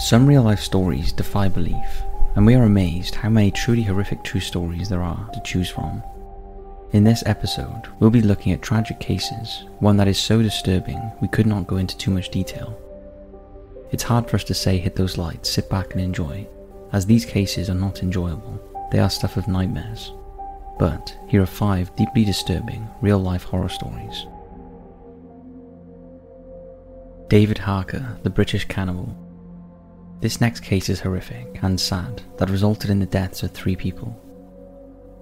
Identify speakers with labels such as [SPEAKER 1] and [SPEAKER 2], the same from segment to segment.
[SPEAKER 1] Some real life stories defy belief, and we are amazed how many truly horrific true stories there are to choose from. In this episode, we'll be looking at tragic cases, one that is so disturbing we could not go into too much detail. It's hard for us to say hit those lights, sit back and enjoy, as these cases are not enjoyable, they are stuff of nightmares. But here are five deeply disturbing real life horror stories. David Harker, the British cannibal, this next case is horrific and sad that resulted in the deaths of three people.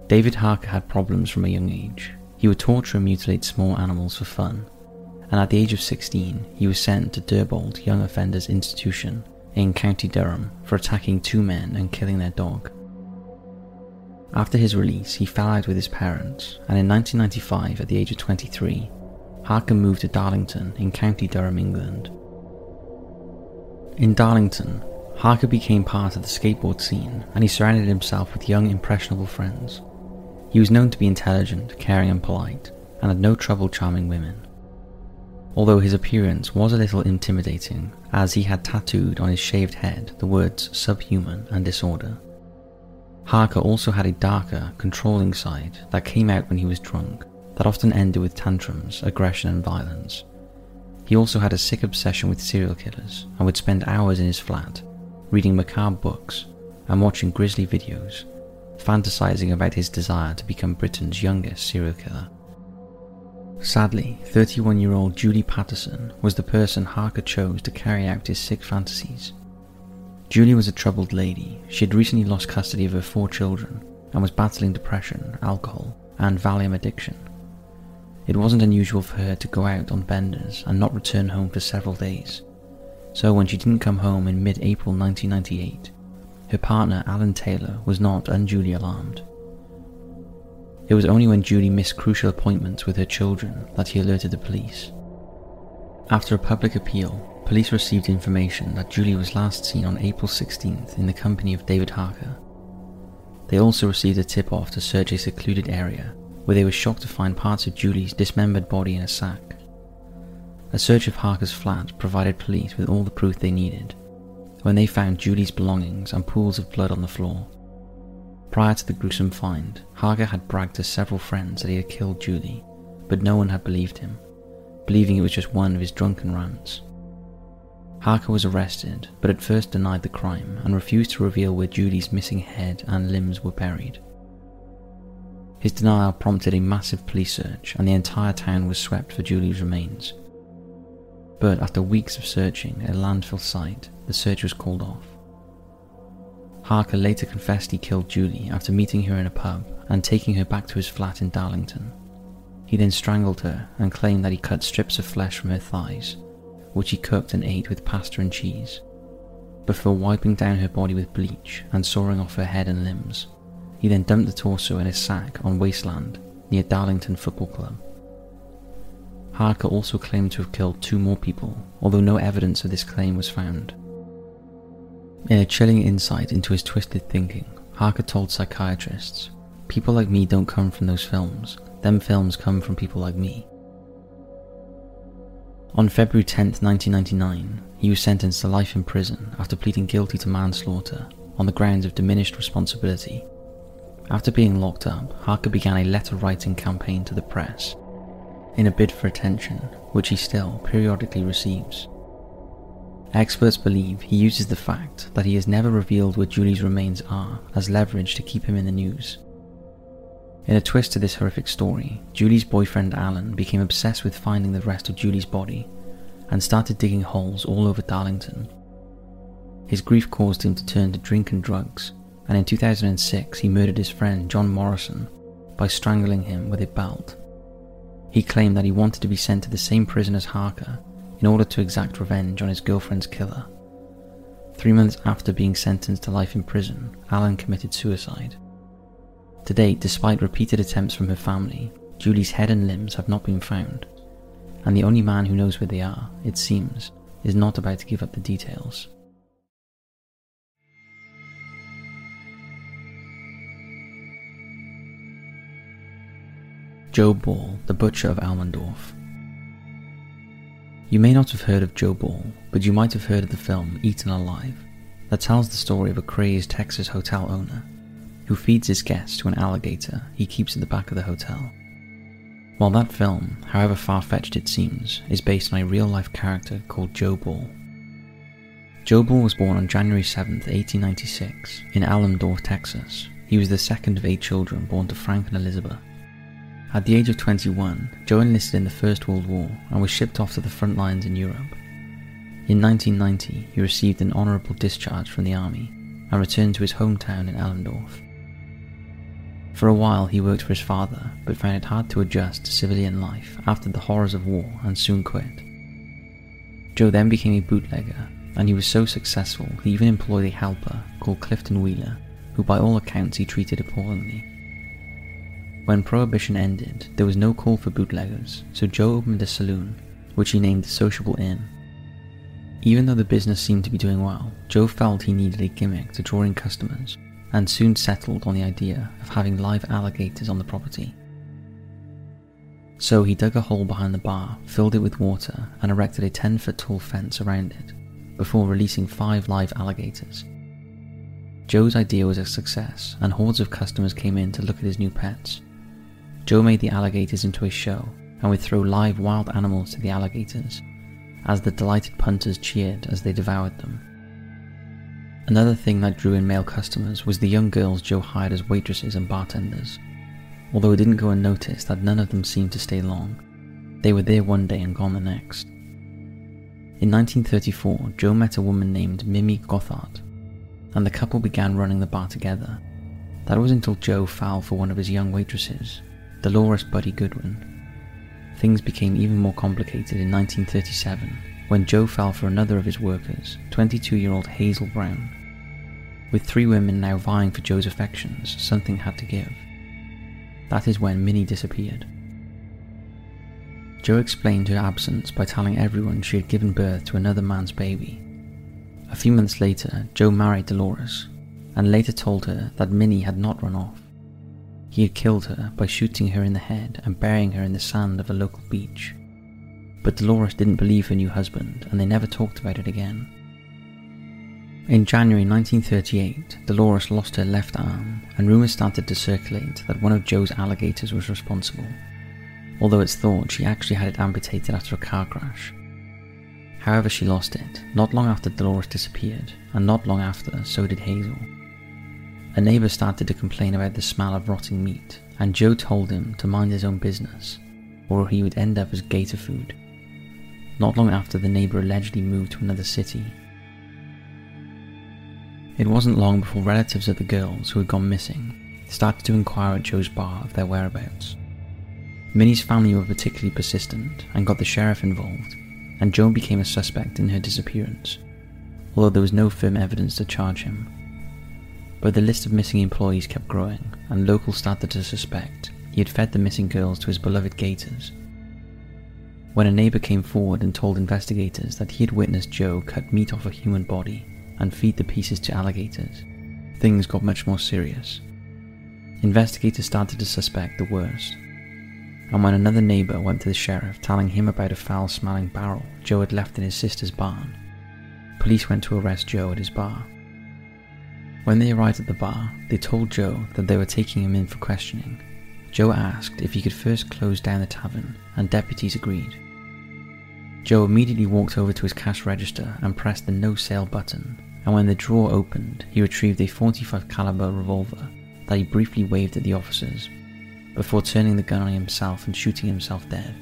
[SPEAKER 1] David Harker had problems from a young age. He would torture and mutilate small animals for fun, and at the age of 16, he was sent to Deerbolt Young Offenders Institution in County Durham for attacking two men and killing their dog. After his release, he fell out with his parents, and in 1995, at the age of 23, Harker moved to Darlington in County Durham, England. In Darlington, Harker became part of the skateboard scene and he surrounded himself with young, impressionable friends. He was known to be intelligent, caring, and polite, and had no trouble charming women. Although his appearance was a little intimidating, as he had tattooed on his shaved head the words subhuman and disorder. Harker also had a darker, controlling side that came out when he was drunk, that often ended with tantrums, aggression, and violence. He also had a sick obsession with serial killers and would spend hours in his flat, reading macabre books and watching grisly videos, fantasizing about his desire to become Britain's youngest serial killer. Sadly, 31 year old Julie Patterson was the person Harker chose to carry out his sick fantasies. Julie was a troubled lady. She had recently lost custody of her four children and was battling depression, alcohol, and Valium addiction. It wasn't unusual for her to go out on benders and not return home for several days. So when she didn't come home in mid-April 1998, her partner Alan Taylor was not unduly alarmed. It was only when Julie missed crucial appointments with her children that he alerted the police. After a public appeal, police received information that Julie was last seen on April 16th in the company of David Harker. They also received a tip-off to search a secluded area where they were shocked to find parts of Julie's dismembered body in a sack. A search of Harker's flat provided police with all the proof they needed when they found Julie's belongings and pools of blood on the floor. Prior to the gruesome find, Harker had bragged to several friends that he had killed Julie, but no one had believed him, believing it was just one of his drunken rants. Harker was arrested, but at first denied the crime and refused to reveal where Julie's missing head and limbs were buried. His denial prompted a massive police search, and the entire town was swept for Julie's remains. But after weeks of searching at a landfill site, the search was called off. Harker later confessed he killed Julie after meeting her in a pub and taking her back to his flat in Darlington. He then strangled her and claimed that he cut strips of flesh from her thighs, which he cooked and ate with pasta and cheese, before wiping down her body with bleach and sawing off her head and limbs. He then dumped the torso in a sack on wasteland near Darlington Football Club. Harker also claimed to have killed two more people, although no evidence of this claim was found. In a chilling insight into his twisted thinking, Harker told psychiatrists, People like me don't come from those films, them films come from people like me. On February 10, 1999, he was sentenced to life in prison after pleading guilty to manslaughter on the grounds of diminished responsibility after being locked up, Harker began a letter writing campaign to the press in a bid for attention, which he still periodically receives. Experts believe he uses the fact that he has never revealed where Julie's remains are as leverage to keep him in the news. In a twist to this horrific story, Julie's boyfriend Alan became obsessed with finding the rest of Julie's body and started digging holes all over Darlington. His grief caused him to turn to drink and drugs, and in 2006 he murdered his friend John Morrison by strangling him with a belt. He claimed that he wanted to be sent to the same prison as Harker in order to exact revenge on his girlfriend's killer. Three months after being sentenced to life in prison, Alan committed suicide. To date, despite repeated attempts from her family, Julie's head and limbs have not been found, and the only man who knows where they are, it seems, is not about to give up the details. Joe Ball, the butcher of Elmendorf. You may not have heard of Joe Ball, but you might have heard of the film Eaten Alive, that tells the story of a crazed Texas hotel owner who feeds his guests to an alligator he keeps at the back of the hotel. While that film, however far fetched it seems, is based on a real life character called Joe Ball. Joe Ball was born on January 7, 1896, in Elmendorf, Texas. He was the second of eight children born to Frank and Elizabeth. At the age of 21, Joe enlisted in the First World War and was shipped off to the front lines in Europe. In 1990, he received an honourable discharge from the army and returned to his hometown in Elmendorf. For a while he worked for his father, but found it hard to adjust to civilian life after the horrors of war and soon quit. Joe then became a bootlegger, and he was so successful he even employed a helper called Clifton Wheeler, who by all accounts he treated appallingly. When Prohibition ended, there was no call for bootleggers, so Joe opened a saloon, which he named the Sociable Inn. Even though the business seemed to be doing well, Joe felt he needed a gimmick to draw in customers, and soon settled on the idea of having live alligators on the property. So he dug a hole behind the bar, filled it with water, and erected a 10 foot tall fence around it, before releasing five live alligators. Joe's idea was a success, and hordes of customers came in to look at his new pets. Joe made the alligators into a show and would throw live wild animals to the alligators, as the delighted punters cheered as they devoured them. Another thing that drew in male customers was the young girls Joe hired as waitresses and bartenders. Although it didn't go unnoticed that none of them seemed to stay long. They were there one day and gone the next. In 1934, Joe met a woman named Minnie Gotthardt, and the couple began running the bar together. That was until Joe fell for one of his young waitresses, Dolores Buddy Goodwin. Things became even more complicated in 1937 when Joe fell for another of his workers, 22 year old Hazel Brown. With three women now vying for Joe's affections, something had to give. That is when Minnie disappeared. Joe explained her absence by telling everyone she had given birth to another man's baby. A few months later, Joe married Dolores, and later told her that Minnie had not run off. He had killed her by shooting her in the head and burying her in the sand of a local beach. But Dolores didn't believe her new husband, and they never talked about it again. In January 1938, Dolores lost her left arm, and rumours started to circulate that one of Joe's alligators was responsible, although it's thought she actually had it amputated after a car crash. However, she lost it, not long after Dolores disappeared, and not long after, so did Hazel. A neighbour started to complain about the smell of rotting meat, and Joe told him to mind his own business, or he would end up as gator food. Not long after, the neighbour allegedly moved to another city it wasn't long before relatives of the girls who had gone missing started to inquire at Joe's bar of their whereabouts. Minnie's family were particularly persistent and got the sheriff involved, and Joe became a suspect in her disappearance, although there was no firm evidence to charge him. But the list of missing employees kept growing, and locals started to suspect he had fed the missing girls to his beloved gators. When a neighbor came forward and told investigators that he had witnessed Joe cut meat off a human body and feed the pieces to alligators, things got much more serious. Investigators started to suspect the worst. And when another neighbour went to the sheriff telling him about a foul smelling barrel Joe had left in his sister's barn, police went to arrest Joe at his bar. When they arrived at the bar, they told Joe that they were taking him in for questioning. Joe asked if he could first close down the tavern, and deputies agreed. Joe immediately walked over to his cash register and pressed the no sale button and when the drawer opened, he retrieved a 45 caliber revolver that he briefly waved at the officers, before turning the gun on himself and shooting himself dead.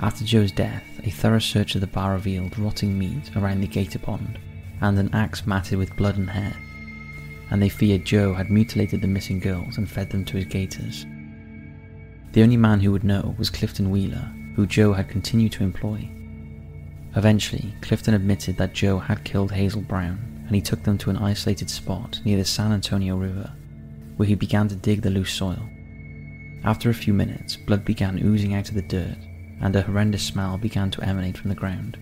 [SPEAKER 1] After Joe's death, a thorough search of the bar revealed rotting meat around the gator pond and an axe matted with blood and hair, and they feared Joe had mutilated the missing girls and fed them to his gators. The only man who would know was Clifton Wheeler, who Joe had continued to employ Eventually, Clifton admitted that Joe had killed Hazel Brown, and he took them to an isolated spot near the San Antonio River, where he began to dig the loose soil. After a few minutes, blood began oozing out of the dirt, and a horrendous smell began to emanate from the ground.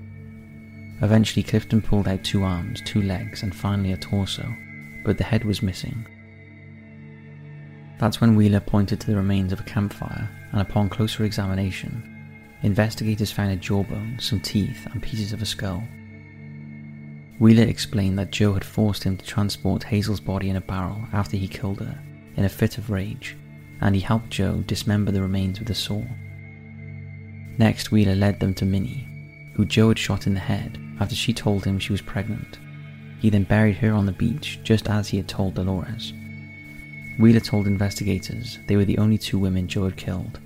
[SPEAKER 1] Eventually, Clifton pulled out two arms, two legs, and finally a torso, but the head was missing. That's when Wheeler pointed to the remains of a campfire, and upon closer examination, investigators found a jawbone, some teeth, and pieces of a skull. Wheeler explained that Joe had forced him to transport Hazel's body in a barrel after he killed her, in a fit of rage, and he helped Joe dismember the remains with a saw. Next, Wheeler led them to Minnie, who Joe had shot in the head after she told him she was pregnant. He then buried her on the beach just as he had told Dolores. Wheeler told investigators they were the only two women Joe had killed.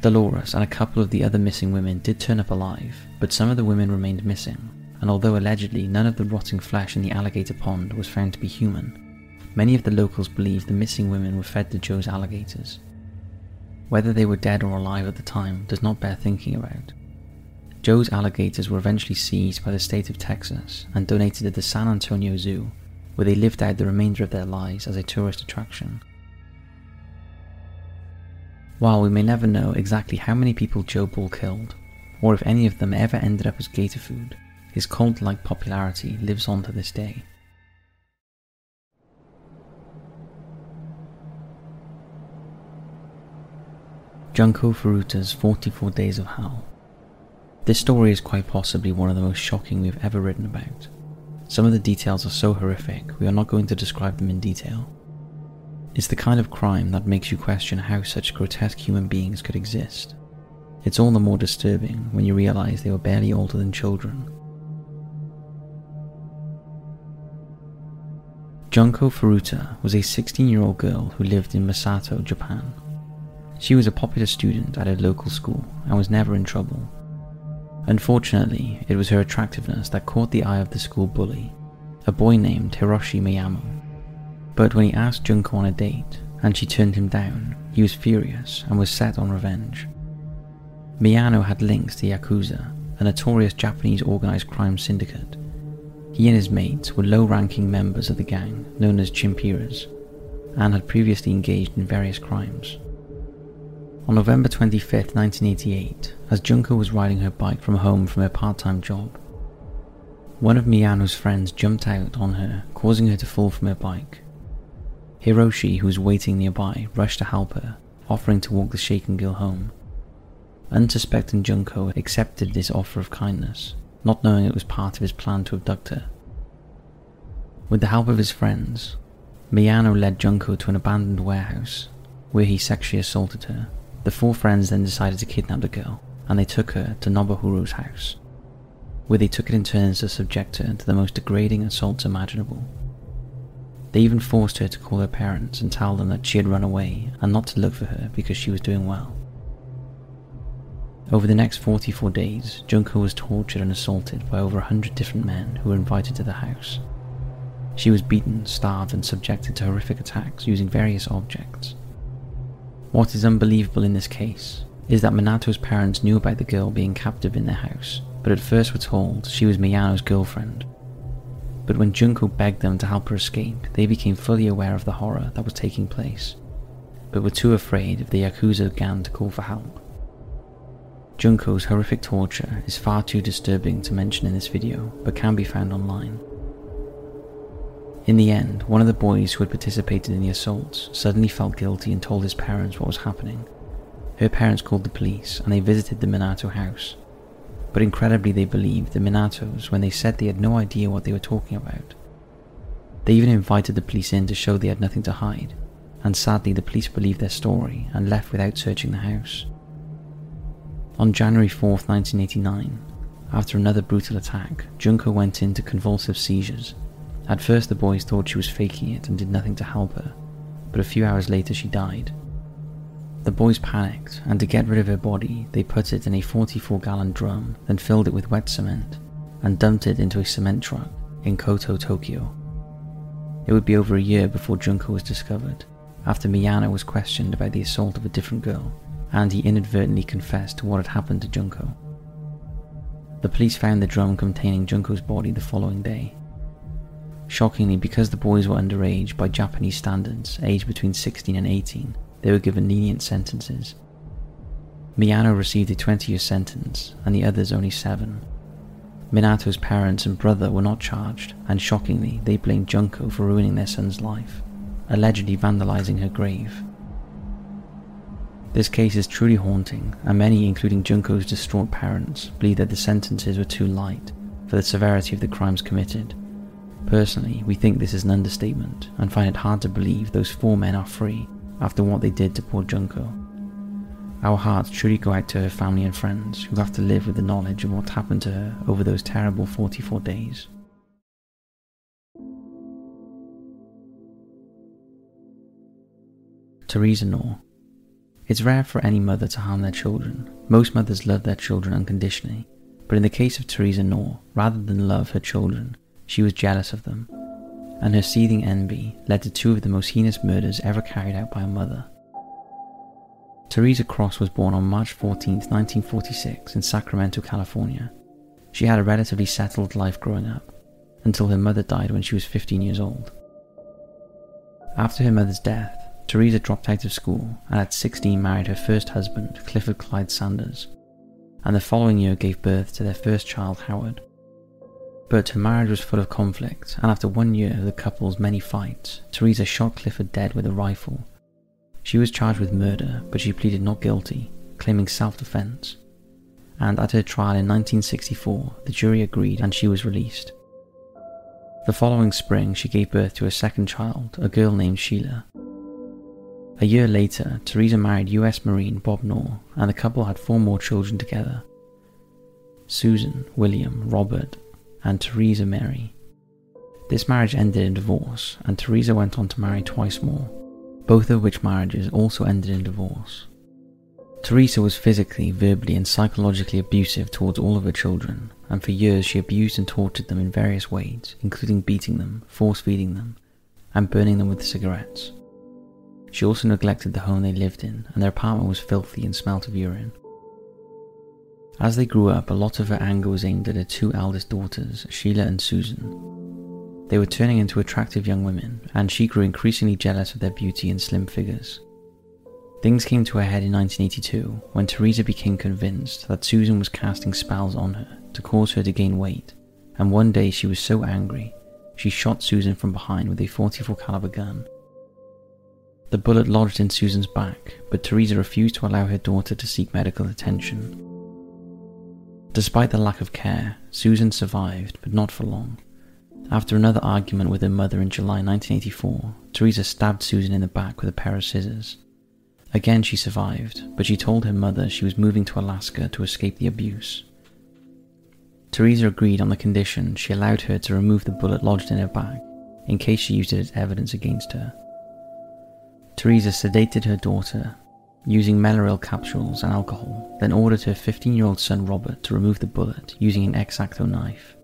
[SPEAKER 1] Dolores and a couple of the other missing women did turn up alive, but some of the women remained missing, and although allegedly none of the rotting flesh in the alligator pond was found to be human, many of the locals believed the missing women were fed to Joe's alligators. Whether they were dead or alive at the time does not bear thinking about. Joe's alligators were eventually seized by the state of Texas and donated to the San Antonio Zoo, where they lived out the remainder of their lives as a tourist attraction. While we may never know exactly how many people Joe Ball killed, or if any of them ever ended up as gator food, his cult like popularity lives on to this day. Junko Furuta's 44 Days of Hell. This story is quite possibly one of the most shocking we've ever written about. Some of the details are so horrific, we are not going to describe them in detail. It's the kind of crime that makes you question how such grotesque human beings could exist. It's all the more disturbing when you realize they were barely older than children. Junko Furuta was a 16 year old girl who lived in Misato, Japan. She was a popular student at a local school and was never in trouble. Unfortunately, it was her attractiveness that caught the eye of the school bully, a boy named Hiroshi Miyano. But when he asked Junko on a date and she turned him down, he was furious and was set on revenge. Miyano had links to Yakuza, a notorious Japanese organized crime syndicate. He and his mates were low ranking members of the gang known as Chimpiras and had previously engaged in various crimes. On November 25, 1988, as Junko was riding her bike from home from her part time job, one of Miyano's friends jumped out on her, causing her to fall from her bike. Hiroshi, who was waiting nearby, rushed to help her, offering to walk the shaken girl home. Unsuspecting Junko accepted this offer of kindness, not knowing it was part of his plan to abduct her. With the help of his friends, Miyano led Junko to an abandoned warehouse, where he sexually assaulted her. The four friends then decided to kidnap the girl, and they took her to Nobuharu's house, where they took it in turns to subject her to the most degrading assaults imaginable. They even forced her to call her parents and tell them that she had run away and not to look for her because she was doing well. Over the next 44 days, Junko was tortured and assaulted by over 100 different men who were invited to the house. She was beaten, starved, and subjected to horrific attacks using various objects. What is unbelievable in this case is that Minato's parents knew about the girl being captive in their house, but at first were told she was Miyano's girlfriend. But when Junko begged them to help her escape, they became fully aware of the horror that was taking place, but were too afraid of the Yakuza gang to call for help. Junko's horrific torture is far too disturbing to mention in this video, but can be found online. In the end, one of the boys who had participated in the assaults suddenly felt guilty and told his parents what was happening. Her parents called the police and they visited the Minato house. But incredibly, they believed the Minatos when they said they had no idea what they were talking about. They even invited the police in to show they had nothing to hide, and sadly, the police believed their story and left without searching the house. On January 4th, 1989, after another brutal attack, Junko went into convulsive seizures at first, the boys thought she was faking it and did nothing to help her, but a few hours later, she died. The boys panicked, and to get rid of her body, they put it in a 44 gallon drum, then filled it with wet cement, and dumped it into a cement truck in Koto, Tokyo. It would be over a year before Junko was discovered, after Miyano was questioned about the assault of a different girl, and he inadvertently confessed to what had happened to Junko. The police found the drum containing Junko's body the following day, Shockingly, because the boys were underage by Japanese standards, aged between 16 and 18, they were given lenient sentences. Miyano received a 20 year sentence, and the others only 7. Minato's parents and brother were not charged, and shockingly, they blamed Junko for ruining their son's life, allegedly vandalizing her grave. This case is truly haunting, and many, including Junko's distraught parents, believe that the sentences were too light for the severity of the crimes committed. Personally, we think this is an understatement and find it hard to believe those four men are free after what they did to poor Junko. Our hearts truly go out to her family and friends who have to live with the knowledge of what happened to her over those terrible 44 days. Teresa Knorr. It's rare for any mother to harm their children. Most mothers love their children unconditionally, but in the case of Teresa Knorr, rather than love her children, she was jealous of them, and her seething envy led to two of the most heinous murders ever carried out by a mother. Teresa Cross was born on March 14, 1946, in Sacramento, California. She had a relatively settled life growing up, until her mother died when she was 15 years old. After her mother's death, Teresa dropped out of school and at 16 married her first husband, Clifford Clyde Sanders, and the following year gave birth to their first child, Howard. But her marriage was full of conflict, and after one year of the couple's many fights, Teresa shot Clifford dead with a rifle. She was charged with murder, but she pleaded not guilty, claiming self defense. And at her trial in 1964, the jury agreed and she was released. The following spring, she gave birth to a second child, a girl named Sheila. A year later, Teresa married US Marine Bob Knorr, and the couple had four more children together Susan, William, Robert, and Teresa Mary. This marriage ended in divorce, and Teresa went on to marry twice more, both of which marriages also ended in divorce. Teresa was physically, verbally, and psychologically abusive towards all of her children, and for years she abused and tortured them in various ways, including beating them, force feeding them, and burning them with cigarettes. She also neglected the home they lived in, and their apartment was filthy and smelt of urine. As they grew up, a lot of her anger was aimed at her two eldest daughters, Sheila and Susan. They were turning into attractive young women, and she grew increasingly jealous of their beauty and slim figures. Things came to a head in 1982 when Teresa became convinced that Susan was casting spells on her to cause her to gain weight, and one day she was so angry, she shot Susan from behind with a 44 caliber gun the bullet lodged in Susan's back, but Teresa refused to allow her daughter to seek medical attention. Despite the lack of care, Susan survived, but not for long. After another argument with her mother in July 1984, Teresa stabbed Susan in the back with a pair of scissors. Again, she survived, but she told her mother she was moving to Alaska to escape the abuse. Teresa agreed on the condition she allowed her to remove the bullet lodged in her back, in case she used it as evidence against her. Teresa sedated her daughter using Mellaril capsules and alcohol, then ordered her 15 year old son Robert to remove the bullet using an X-Acto knife.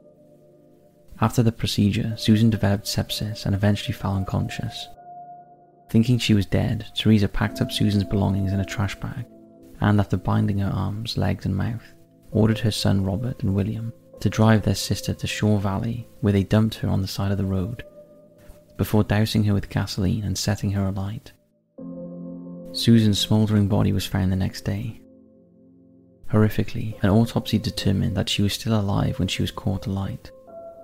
[SPEAKER 1] After the procedure, Susan developed sepsis and eventually fell unconscious. Thinking she was dead, Teresa packed up Susan's belongings in a trash bag and, after binding her arms, legs, and mouth, ordered her son Robert and William to drive their sister to Squaw Valley, where they dumped her on the side of the road, before dousing her with gasoline and setting her alight. Susan's smouldering body was found the next day. Horrifically, an autopsy determined that she was still alive when she was caught alight.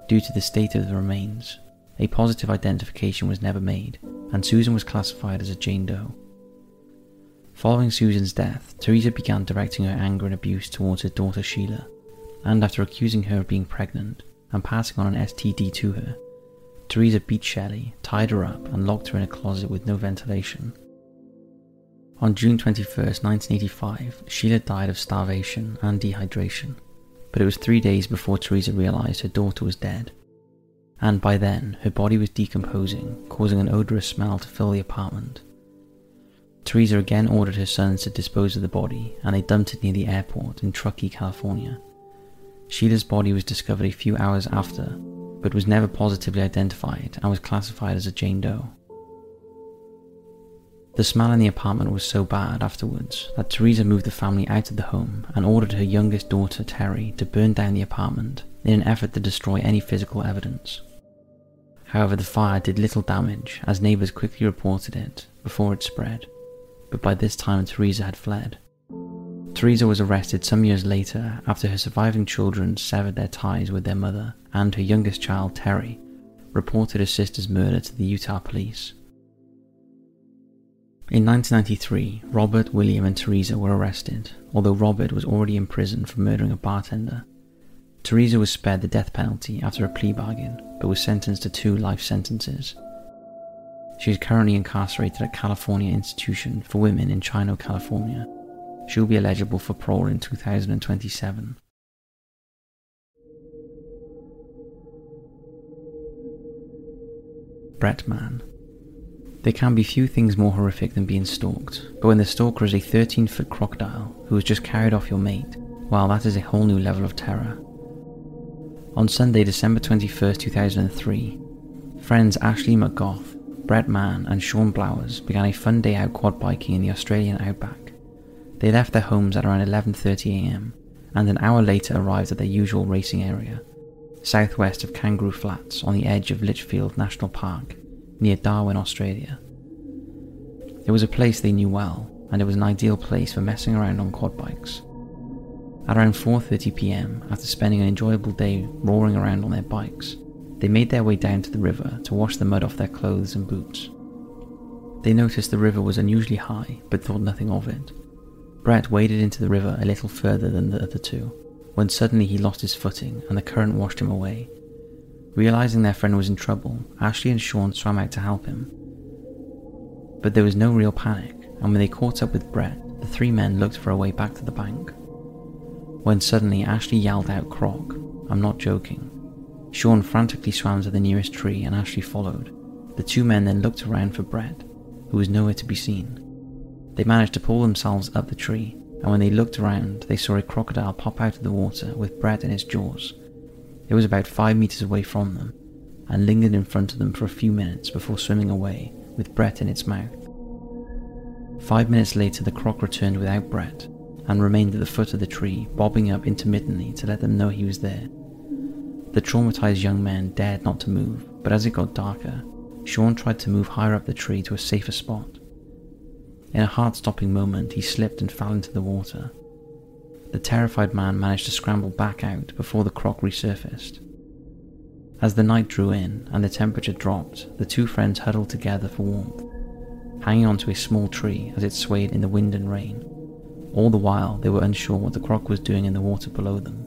[SPEAKER 1] Due to the state of the remains, a positive identification was never made, and Susan was classified as a Jane Doe. Following Susan's death, Teresa began directing her anger and abuse towards her daughter Sheila, and after accusing her of being pregnant and passing on an STD to her, Teresa beat Shelley, tied her up, and locked her in a closet with no ventilation. On June 21, 1985, Sheila died of starvation and dehydration, but it was three days before Teresa realized her daughter was dead. And by then, her body was decomposing, causing an odorous smell to fill the apartment. Teresa again ordered her sons to dispose of the body, and they dumped it near the airport in Truckee, California. Sheila's body was discovered a few hours after, but was never positively identified and was classified as a Jane Doe. The smell in the apartment was so bad afterwards that Teresa moved the family out of the home and ordered her youngest daughter, Terry, to burn down the apartment in an effort to destroy any physical evidence. However, the fire did little damage as neighbours quickly reported it before it spread, but by this time Teresa had fled. Teresa was arrested some years later after her surviving children severed their ties with their mother, and her youngest child, Terry, reported her sister's murder to the Utah police. In 1993, Robert, William, and Teresa were arrested, although Robert was already in prison for murdering a bartender. Teresa was spared the death penalty after a plea bargain, but was sentenced to two life sentences. She is currently incarcerated at California Institution for Women in Chino, California. She will be eligible for parole in 2027. Brett Mann. There can be few things more horrific than being stalked, but when the stalker is a 13 foot crocodile who has just carried off your mate, well, that is a whole new level of terror. On Sunday, December 21st, 2003, friends Ashley McGough, Brett Mann, and Sean Blowers began a fun day out quad biking in the Australian outback. They left their homes at around 11.30am and an hour later arrived at their usual racing area, southwest of Kangaroo Flats on the edge of Litchfield National Park, near Darwin, Australia. It was a place they knew well, and it was an ideal place for messing around on quad bikes. At around 4.30pm, after spending an enjoyable day roaring around on their bikes, they made their way down to the river to wash the mud off their clothes and boots. They noticed the river was unusually high, but thought nothing of it. Brett waded into the river a little further than the other two, when suddenly he lost his footing and the current washed him away. Realizing their friend was in trouble, Ashley and Sean swam out to help him. But there was no real panic, and when they caught up with Brett, the three men looked for a way back to the bank. When suddenly Ashley yelled out, Croc, I'm not joking. Sean frantically swam to the nearest tree and Ashley followed. The two men then looked around for Brett, who was nowhere to be seen. They managed to pull themselves up the tree and when they looked around, they saw a crocodile pop out of the water with Brett in its jaws. It was about five meters away from them, and lingered in front of them for a few minutes before swimming away with Brett in its mouth. Five minutes later, the croc returned without Brett and remained at the foot of the tree, bobbing up intermittently to let them know he was there. The traumatized young man dared not to move, but as it got darker, Sean tried to move higher up the tree to a safer spot. In a heart stopping moment, he slipped and fell into the water. The terrified man managed to scramble back out before the croc resurfaced. As the night drew in and the temperature dropped, the two friends huddled together for warmth, hanging onto a small tree as it swayed in the wind and rain. All the while, they were unsure what the croc was doing in the water below them.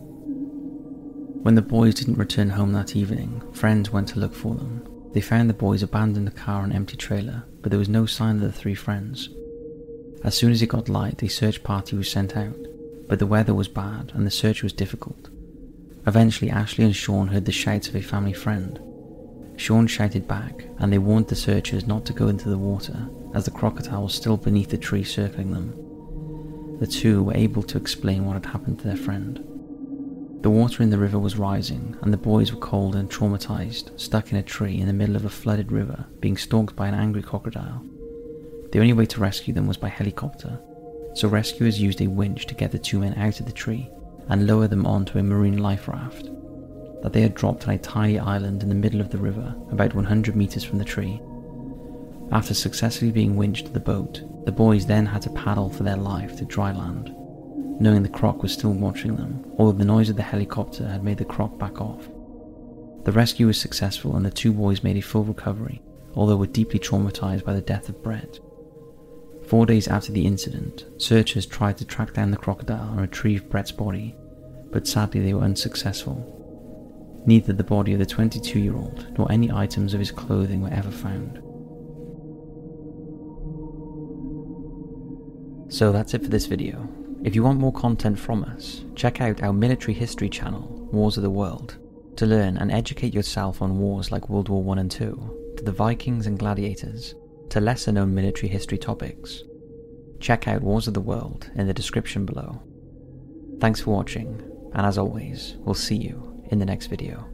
[SPEAKER 1] When the boys didn't return home that evening, friends went to look for them. They found the boys abandoned the car and empty trailer, but there was no sign of the three friends. As soon as it got light, a search party was sent out, but the weather was bad and the search was difficult. Eventually, Ashley and Sean heard the shouts of a family friend. Sean shouted back, and they warned the searchers not to go into the water, as the crocodile was still beneath the tree circling them. The two were able to explain what had happened to their friend. The water in the river was rising, and the boys were cold and traumatized, stuck in a tree in the middle of a flooded river, being stalked by an angry crocodile. The only way to rescue them was by helicopter, so rescuers used a winch to get the two men out of the tree and lower them onto a marine life raft that they had dropped on a tiny island in the middle of the river, about 100 meters from the tree. After successfully being winched to the boat, the boys then had to paddle for their life to dry land, knowing the croc was still watching them, although the noise of the helicopter had made the croc back off. The rescue was successful and the two boys made a full recovery, although were deeply traumatized by the death of Brett. Four days after the incident, searchers tried to track down the crocodile and retrieve Brett's body, but sadly they were unsuccessful. Neither the body of the 22 year old nor any items of his clothing were ever found. So that's it for this video. If you want more content from us, check out our military history channel, Wars of the World, to learn and educate yourself on wars like World War I and II, to the Vikings and gladiators, to lesser known military history topics. Check out Wars of the World in the description below. Thanks for watching, and as always, we'll see you in the next video.